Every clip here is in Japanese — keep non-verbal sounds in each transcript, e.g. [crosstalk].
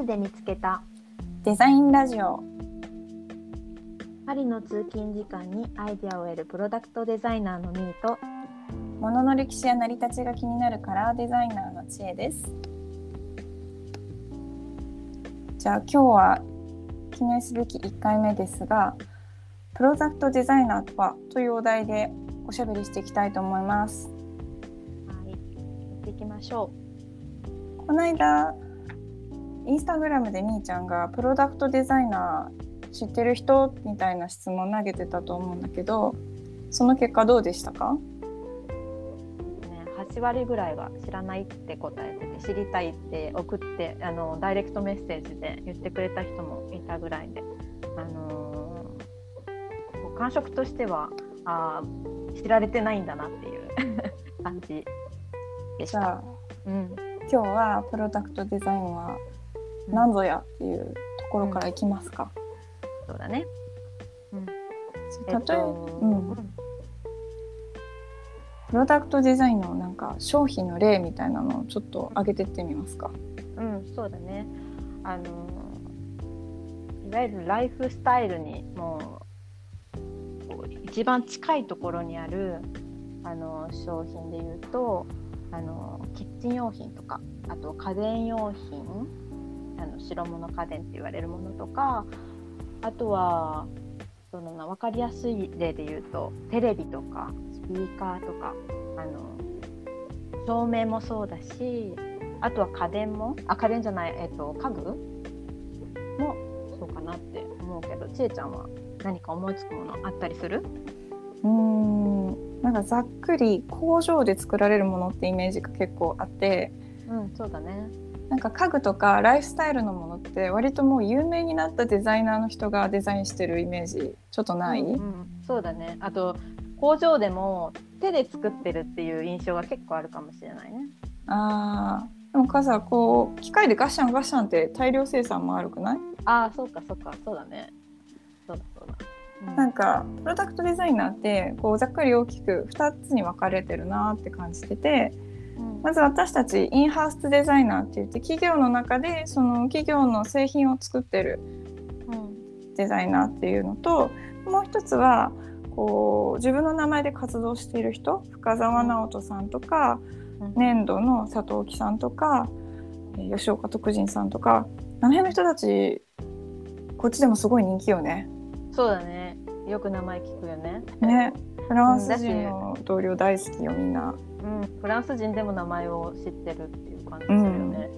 リで見つけた。デザインラジオ。パリの通勤時間にアイデアを得るプロダクトデザイナーのミーと物の歴史や成り立ちが気になるカラーデザイナーの知恵です。じゃあ今日は記念すべき1回目ですがプロダクトデザイナーとはというお題でおしゃべりしていきたいと思います。はいやっていきましょこの間インスタグラムでみーちゃんがプロダクトデザイナー知ってる人みたいな質問投げてたと思うんだけどその結果どうでしたか？う、ね、8割ぐらいが知らないって答えてて知りたいって送ってあのダイレクトメッセージで言ってくれた人もいたぐらいで、あのー感触としてはあー知られてないんだなっていう [laughs] 感じでした。じゃあうん、今日はプロダクトデザインは何ぞやっていうところからいきますか？そうだね。うん、例ええっとうん、プロダクトデザインのなんか商品の例みたいなのをちょっと挙げてってみますか？うん、そうだね。あのいわゆるライフスタイルにもうこう一番近いところにあるあの商品で言うとあのキッチン用品とかあと家電用品あの白物家電って言われるものとかあとはそのな分かりやすい例で言うとテレビとかスピーカーとかあの照明もそうだしあとは家電もあ家電じゃない、えっと家具もそうかなって思うけどちえちゃんは何か思いつくものあったりする？うーんなんかざっくり工場で作られるものってイメージが結構あって。うんそうだねなんか家具とかライフスタイルのものって割ともう有名になったデザイナーの人がデザインしてるイメージちょっとない、うんうんそうだね。あと工場でも手で作ってるっていう印象が結構あるかもしれないね。あー。でもかさこう機械でガッシャンガッシャンって大量生産もあるくない？ああそうかそうか。そうだね。そうだそうだ、うん。なんかプロダクトデザイナーってこうざっくり大きく2つに分かれてるなって感じててうんまず私たちインハウスデザイナーって言って企業の中でその企業の製品を作ってるうん。デザイナーっていうのともう一つはこう自分の名前で活動している人深澤直人さんとかうん。粘土の佐藤木さんとかえー吉岡徳仁さんとかあの辺の人たちこっちでもすごい人気よね。そうだねよく名前聞くよね。ね。フランス人の同僚大好きよみんな。うん。フランス人でも名前を知ってるっていう感じするよね、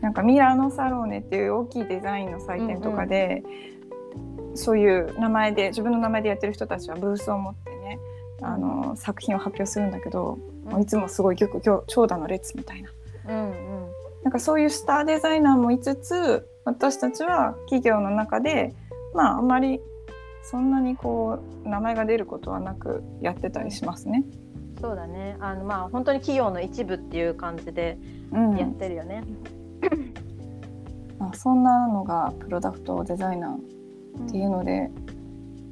なんかミラノサローネっていう大きいデザインの祭典とかで、そういう名前で自分の名前でやってる人たちはブースを持ってねあの作品を発表するんだけど、うん。いつもすごい今日長蛇の列みたいな。うんうん。なんかそういうスターデザイナーもいつつ私たちは企業の中でまああまりそんなにこう名前が出ることはなくやってたりしますね。そうだね。あのまあ本当に企業の一部っていう感じでうん。やってるよね、まあ、そんなのがプロダクトデザイナーっていうので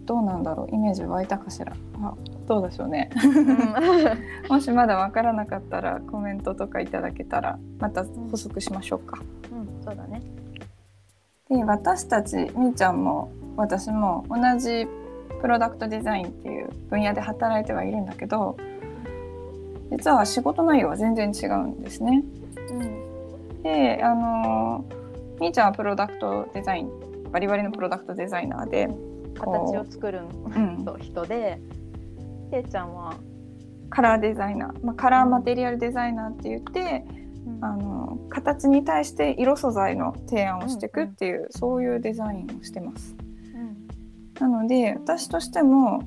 どうなんだろう。イメージ湧いたかしら。あどうでしょうね。うん。[laughs] [laughs] もしまだわからなかったらコメントとかいただけたらまた補足しましょうか。うん、そうだね。で私たちみーちゃんも私も同じプロダクトデザインっていう分野で働いてはいるんだけど実は仕事内容は全然違うんですね。うん、であのみーちゃんはプロダクトデザインバリバリのプロダクトデザイナーで形を作るうん。[laughs] の人で、けいちゃんは、カラーデザイナー、まあ、カラーマテリアルデザイナーって言って、あの形に対して色素材の提案をしていくっていう、そういうデザインをしてます。うんなので私としても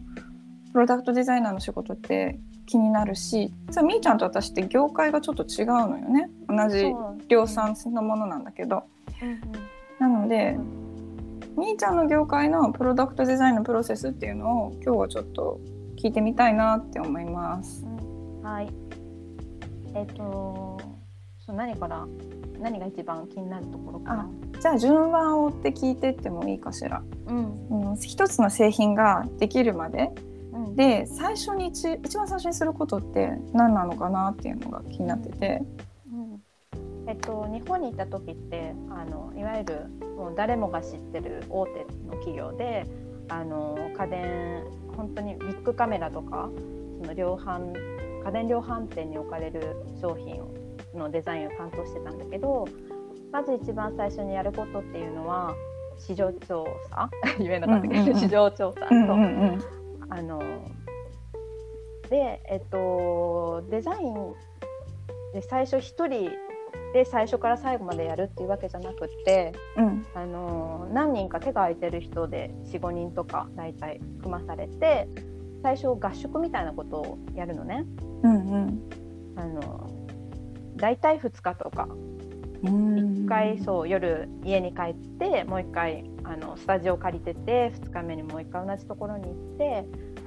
プロダクトデザイナーの仕事って気になるし実はみーちゃんと私って業界がちょっと違うのよね同じ量産のものなんだけど。なのでみーちゃんの業界のプロダクトデザインのプロセスっていうのを今日はちょっと聞いてみたいなって思います。うんはい。えっ、とそう何から何が一番気になるところかな？じゃあ順番を追って聞いてってもいいかしら。うんうん、一つの製品ができるまでうんで最初に一一番最初にすることって何なのかなっていうのが気になってて。うんえっと、日本に行った時ってあのいわゆるもう誰もが知ってる大手の企業であの家電本当にビッグカメラとかその量販家電量販店に置かれる商品のデザインを担当してたんだけどまず一番最初にやることっていうのは市場調査？[laughs] 言えなかったけど、うんうんうん。市場調査と、うんうんうん。あのでえっとデザインで最初一人で最初から最後までやるっていうわけじゃなくってうん。あの何人か手が空いてる人で45人とか大体組まされて最初合宿みたいなことをやるのね。うん。あの大体2日とか。うん。1回そう夜家に帰ってもう1回あのスタジオ借りてて2日目にもう1回同じところに行って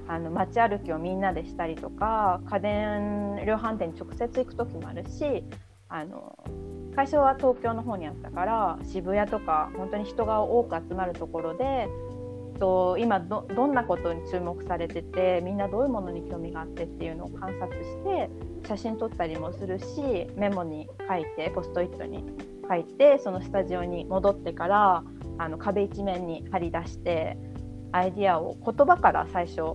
あの街歩きをみんなでしたりとか家電量販店に直接行く時もあるしあの会社は東京の方にあったから渋谷とか本当に人が多く集まるところでと今どどんなことに注目されててみんなどういうものに興味があってっていうのを観察して写真撮ったりもするしメモに書いてポストイットに書いてそのスタジオに戻ってからあの壁一面に貼り出してアイディアを言葉から最初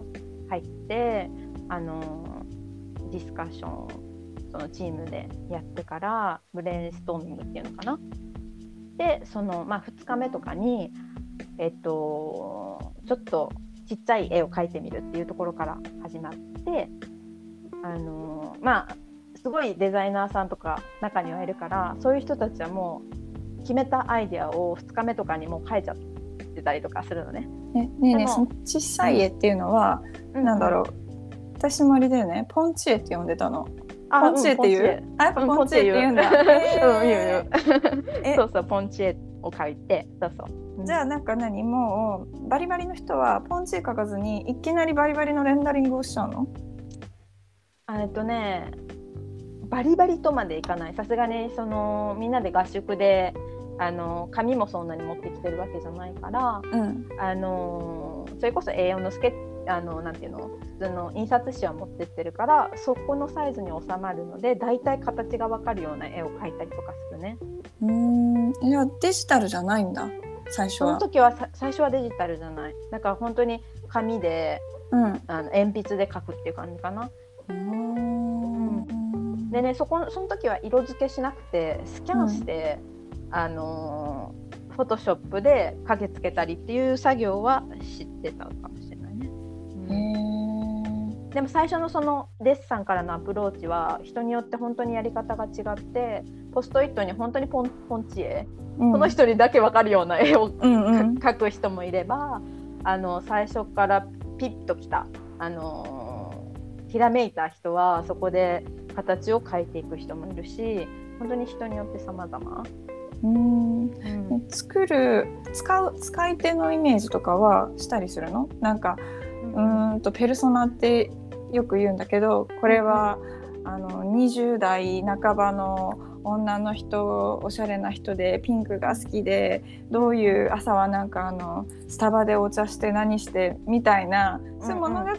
入ってあのディスカッションをそのチームでやってからブレインストーミングっていうのかな。でその、まあ、2日目とかに、えっと、ちょっとちっちゃい絵を描いてみるっていうところから始まってあのまあすごいデザイナーさんとか中にはいるからそういう人たちはもう決めたアイデアを2日目とかにもう書いちゃってたりとかするのね。えねえねえその小さい絵っていうのは、なんだろう。私もあれだよね。ポンチ絵って呼んでたの。あポンチ絵っていう、うんあやっぱうんポンチ絵って言うんだ、そうそうポンチ絵を書いてそうそう。じゃあなんか何もうバリバリの人はポンチ絵描かずにいきなりバリバリのレンダリングをしちゃうの？あえっとねバリバリとまでいかない。さすがにそのみんなで合宿であの紙もそんなに持ってきてるわけじゃないからうん。あのそれこそ A4 のスケあのなんていうの？普通の印刷紙は持ってってるからそこのサイズに収まるのでだいたい形が分かるような絵を描いたりとかするね。うーん。いやデジタルじゃないんだ最初そのは時はさ最初はデジタルじゃない。だから本当に紙でうん。あの鉛筆で描くっていう感じかな。うーん。でねそこその時は色付けしなくてスキャンして、あのフォトショップで影つけたりっていう作業は知ってたかもしれないでも最初のそのデッサンからのアプローチは人によって本当にやり方が違ってポストイットに本当にポンポンチ絵、うん。この人にだけ分かるような絵をうんうん。描く人もいればあの最初からピッときた、あのーひらめいた人はそこで形を変えていく人もいるし本当に人によって様々、うん。作る使う使い手のイメージとかはしたりするの？なんかうーんとペルソナってよく言うんだけどこれは、あの20代半ばの女の人おしゃれな人でピンクが好きでどういう朝はなんかあのスタバでお茶して何してみたいなそういう物語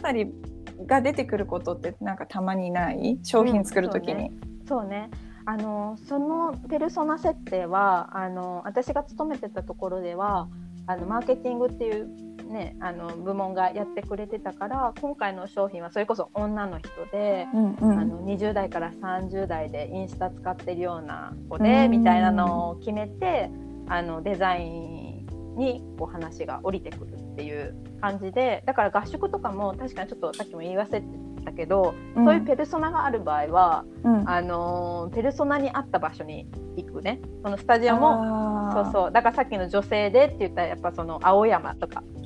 が出てくることってなんかたまにない？商品作る時に。そうね。あのそのペルソナ設定はあの私が勤めてたところではあのマーケティングっていう、ね、あの部門がやってくれてたから今回の商品はそれこそ女の人で、うんうん。あの20代から30代でインスタ使ってるような子でみたいなのを決めてあのデザインにこう話が降りてくるっていう感じでだから合宿とかも確かにちょっとさっきも言い忘れてたけど、そういうペルソナがある場合はうん。あのーペルソナに合った場所に行くね。そのスタジオもそううそう。だからさっきの女性でって言ったらやっぱその青山とか、うんうんんん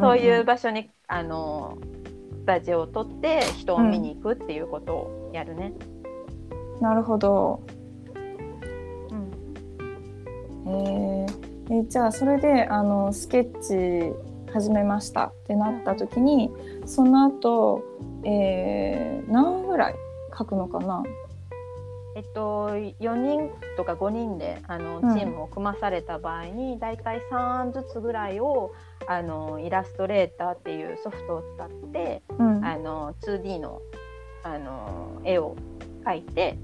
そういう場所にあのースタジオを取って人を見に行くっていうことをやるね。なるほど。うん。えー。えじゃあそれであのスケッチ始めました。ってなった時にその後、えー、何ぐらい書くのかな？えっと、4人とか5人であのうん。チームを組まされた場合に、だいたい3ずつぐらいをあのイラストレーターっていうソフトを使ってうん。あの 2D のあの絵を描いて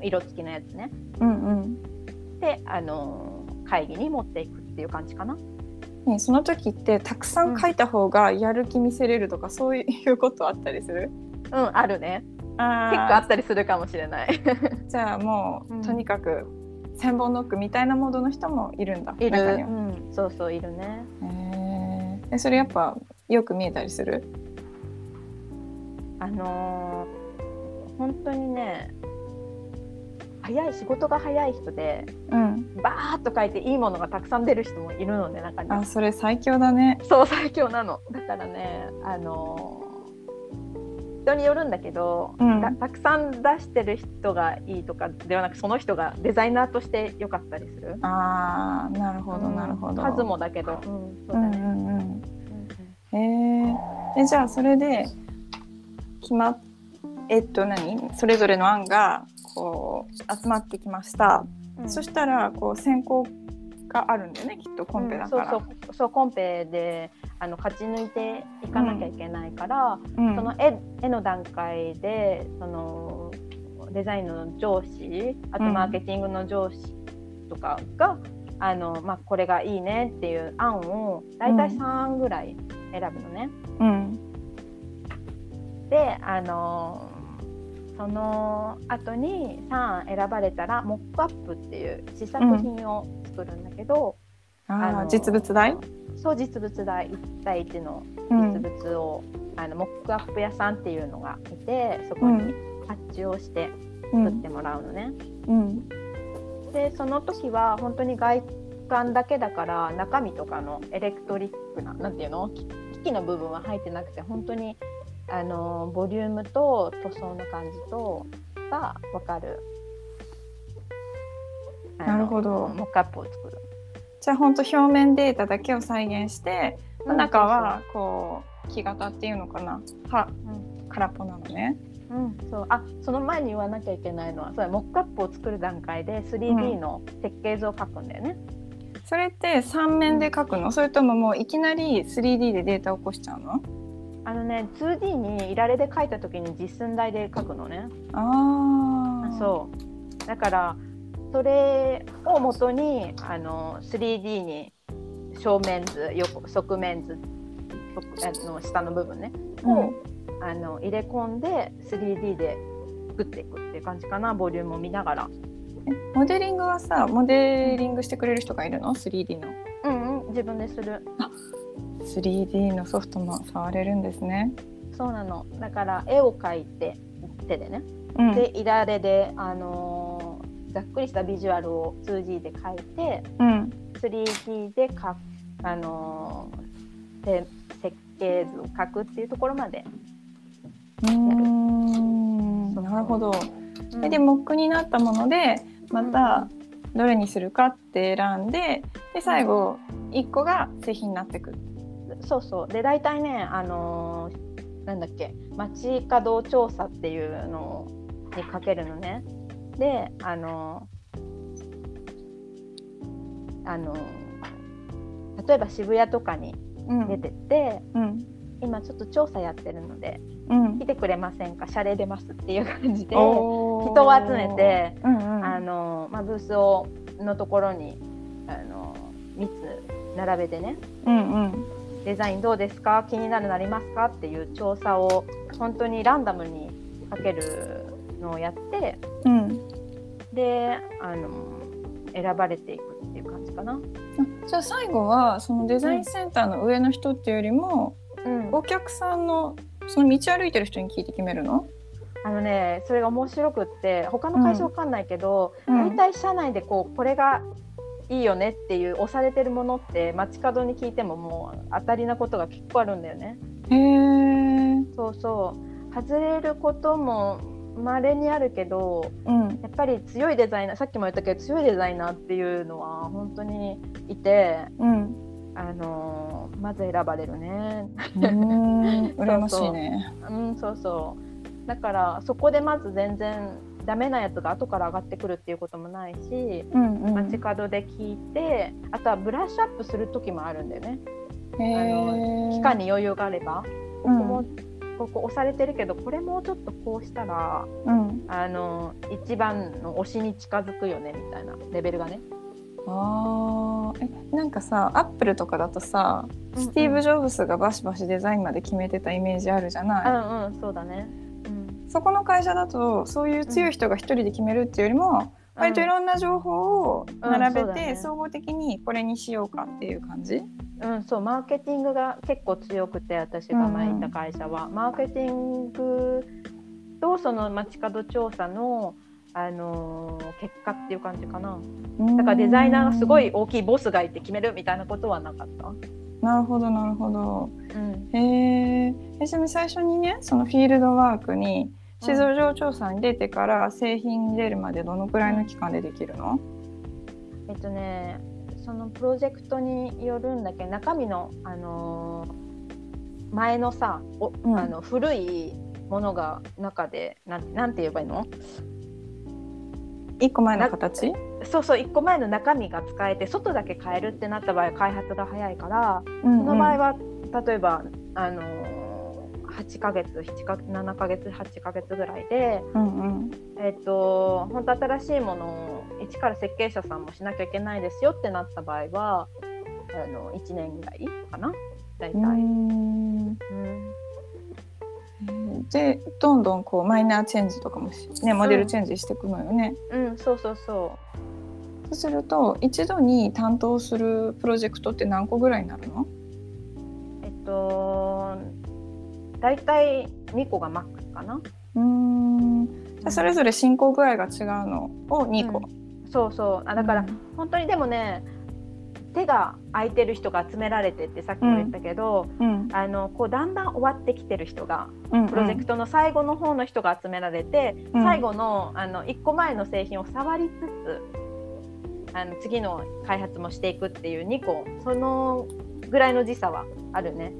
色付きのやつね。うんうん。であの会議に持っていくっていう感じかな。ね、その時ってたくさん書いた方がやる気見せれるとか、そういうことあったりする？うんあるねあ結構あったりするかもしれない。[laughs] じゃあもう、うんとにかく千本ノックみたいなモードの人もいるんだいる、うん、そうそういるね。へー。えそれやっぱよく見えたりする？あのー本当にね早い仕事が早い人でうん。バーッと書いていいものがたくさん出る人もいるので中には。あそれ最強だね。そう最強なの。だからねあのー人によるんだけど、うん。たたくさん出してる人がいいとかではなくその人がデザイナーとして良かったりする。あーなるほどうん。なるほど。数もだけど、うん、そうだね、うんうええじゃあそれで決まっえっと何？それぞれの案がこう集まってきました、うん。そしたらこう選考があるんだよねきっとコンペだから、うんそうそう。そうコンペであの勝ち抜いていかなきゃいけないから、うん。その絵絵の段階でそのデザインの上司あとうんマーケティングの上司とかが、あのまあ、これがいいねっていう案を大体3案ぐらい選ぶのね。うん。であのその後に3案選ばれたらモックアップっていう試作品を作るんだけど、ああのー実物大、そう実物大1対1のうん。実物を、あのモックアップ屋さんっていうのがいてそこに発注をしてうん。作ってもらうのね。うん。でその時は本当に外観だけだから中身とかのエレクトリックななんていうの？機機器の部分は入ってなくて本当にあのボリュームと塗装の感じとが分かる。なるほど。モックアップを作る。じゃあ本当表面データだけを再現して、うん中はこう木型っていうのかな。は。うん空っぽなのね。うん、そう。あその前に言わなきゃいけないのはそうモックアップを作る段階で 3D の設計図を書くんだよね。それって3面で書くの、それとももういきなり 3D でデータを起こしちゃうの？あのね 2D にいられで書いた時に実寸大で書くのね。ああそう。だからそれをもとにあの 3D に正面図横側面図側あの下の部分ねを、あの入れ込んで 3D で作っていくっていう感じかなボリュームを見ながら。えモデリングはさモデリングしてくれる人がいるの？3D の。うんうん自分でする。3D のソフトも触れるんですね。そうなの。だから絵を描いて手でね、うん。でいられで、あのーざっくりしたビジュアルを 2G で描いてうん。3D でか、あのーて設計図を描くっていうところまで、うーん。そう。なるほど。うん。ででモックになったものでまたどれにするかって選んでで最後1個が製品になってく。るそうそう。で大体ね、あのーなんだっけ街角調査っていうのにかけるのねであのーあのー例えば渋谷とかにうん。出てって、うん。今ちょっと調査やってるのでうん。来てくれませんか？謝礼出ますっていう感じで人を集めて、うんうん。あのまあ、ブースをのところにあの3つ並べてねうんうん。デザインどうですか？気になるのありますか？っていう調査を本当にランダムにかけるのをやってうんであの選ばれていくっていう感じかな。あじゃあ最後はそのデザインセンターの上の人っていうよりも、うん、お客さんのその道歩いてる人に聞いて決めるの、あのねそれが面白くって他の会社わかんないけど、うん。大体社内でこうこれがいいよねっていう押されてるものって街角に聞いてももう当たりなことが結構あるんだよね。へえ、そうそう。外れることも稀にあるけどうんやっぱり強いデザイナーさっきも言ったけど強いデザイナーっていうのは本当にいて、うん、あのーまず選ばれるね。うーん [laughs] 羨ましいね。うん、そうそう。だからそこでまず全然ダメなやつが後から上がってくるっていうこともないし、うんうん、街角で聞いて、あとはブラッシュアップする時もあるんだよね。へあえの期間に余裕があれば、ここもここ押されてるけどこれもうちょっとこうしたらうん。あの一番の推しに近づくよねみたいなレベルがね。あー。えなんかさアップルとかだとさスティーブ・ジョブズがバシバシデザインまで決めてたイメージあるじゃうない、んうんそうだね。うん。そこの会社だとそういう強い人が一人で決めるっていうよりも、割といろんな情報を並べて、総合的にこれにしようかっていう感じ？うん、そうマーケティングが結構強くて私が前いた会社は、マーケティングとその街角調査の、あのー結果っていう感じかな。だからデザイナーがすごい大きいボスがいて決めるみたいなことはなかった？なるほどなるほど。うん、へええちなみに最初にねそのフィールドワークに市場上調査に出てから製品に出るまでどのくらいの期間でできるの、えっとねそのプロジェクトによるんだけ？ど中身の、あのー前のさお、うん。あの古いものが中でなんなんて言えばいいの？一個前の形？そうそう1個前の中身が使えて外だけ変えるってなった場合は開発が早いからそその場合は例えば、あのー8ヶ月7か7ヶ月8ヶ月ぐらいで、うんうんえっと本当新しいものを一から設計者さんもしなきゃいけないですよってなった場合はあの1年ぐらいかな？大体。うーうんんでどんどんこうマイナーチェンジとかもし、ね、モデルチェンジしていくのよね。うん、そうそうそそうすると一度に担当するプロジェクトって何個ぐらいになるの？う。えっと大体2個がマックスかな。うーん。じゃあそれぞれ進行具合が違うのを2個。そうそう。あだから、本当にでもね手が空いてる人が集められてってさっきも言ったけど、うん。あのこうだんだん終わってきてる人がうん、プロジェクトの最後の方の人が集められて、うん。最後のあの1個前の製品を触りつつあの次の開発もしていくっていう2個。そのぐらいの時差はあるね。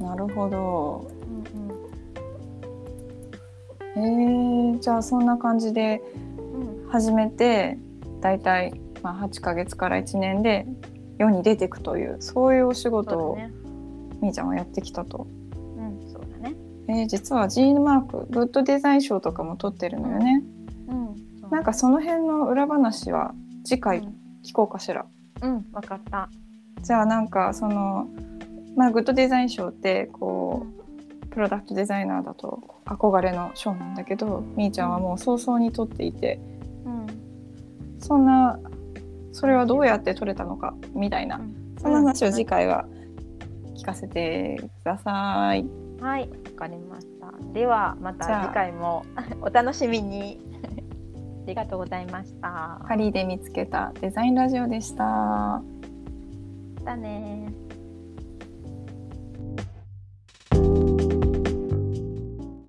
なるほど。うんえー、じゃあそんな感じでうん始めてだいたいまあ8ヶ月から1年で世に出ていくというそういうお仕事をね。みーちゃんはやってきたと。うん、そうだね。えー、実は G マークグッドデザイン賞とかも取ってるのよね。うん、なんかその辺の裏話は次回聞こうかしら。うん、うん、わかった。じゃあなんかそのまあグッドデザイン賞ってこうプロダクトデザイナーだと憧れの賞なんだけどみーちゃんはもう早々に取っていてうん、そんなそれはどうやって取れたのかみたいなうんそんな話を次回は聞かせてください。はい、わかりました。ではまた次回も [laughs] お楽しみに。[laughs] ありがとうございました。パリで見つけたデザインラジオでした。だねー。